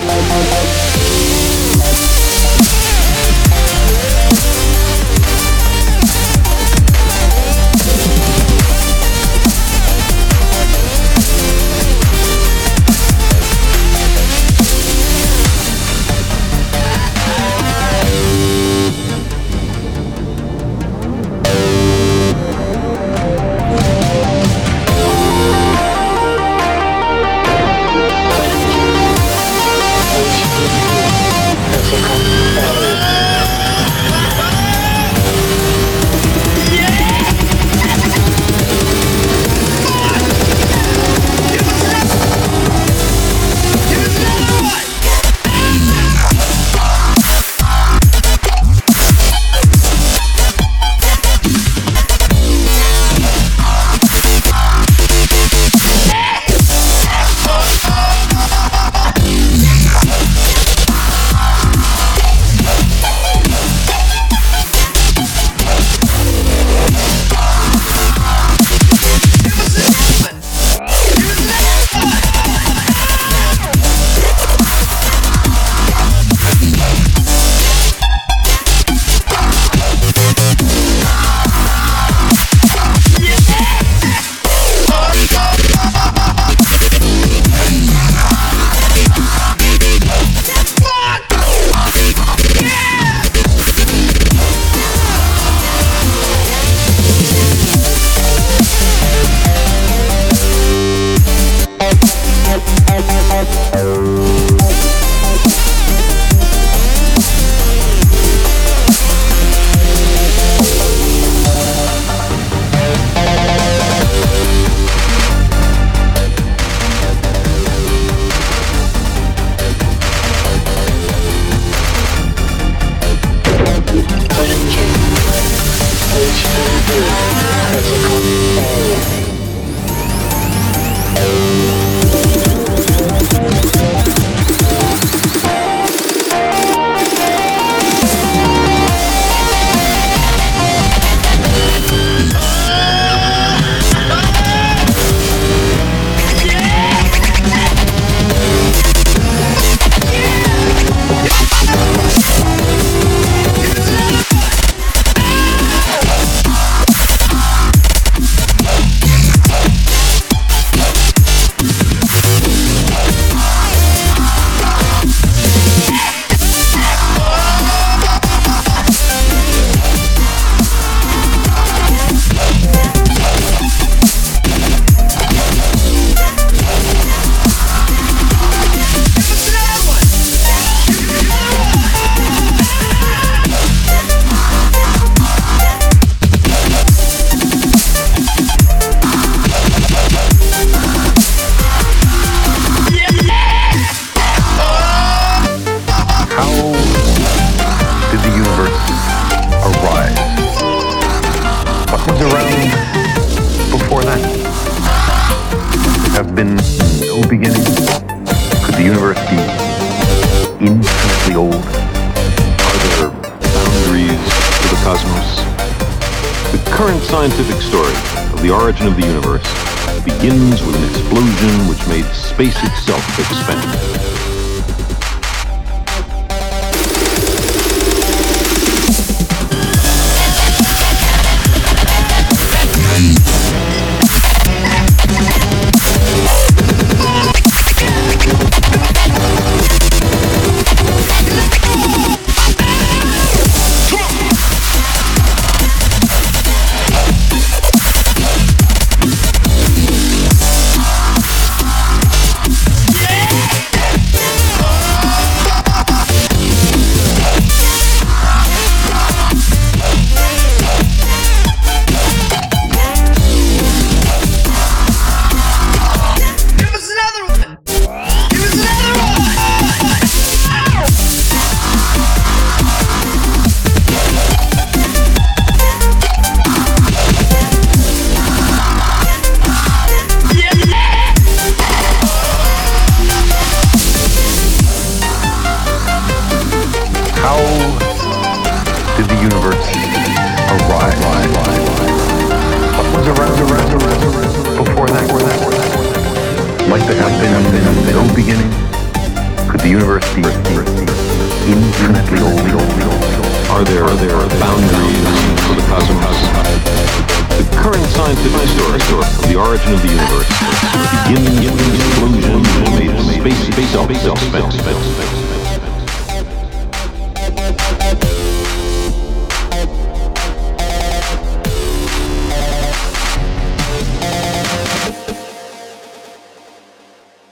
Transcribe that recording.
Thank have been no beginning? Could the universe be infinitely old? Are there boundaries to the cosmos? The current scientific story of the origin of the universe begins with an explosion which made space itself expand. Been no beginning? Could the universe be infinitely old? Are there, are there boundaries for the cosmos? The current scientific story of the origin of the universe begins with an explosion that made space itself space, space, space, space.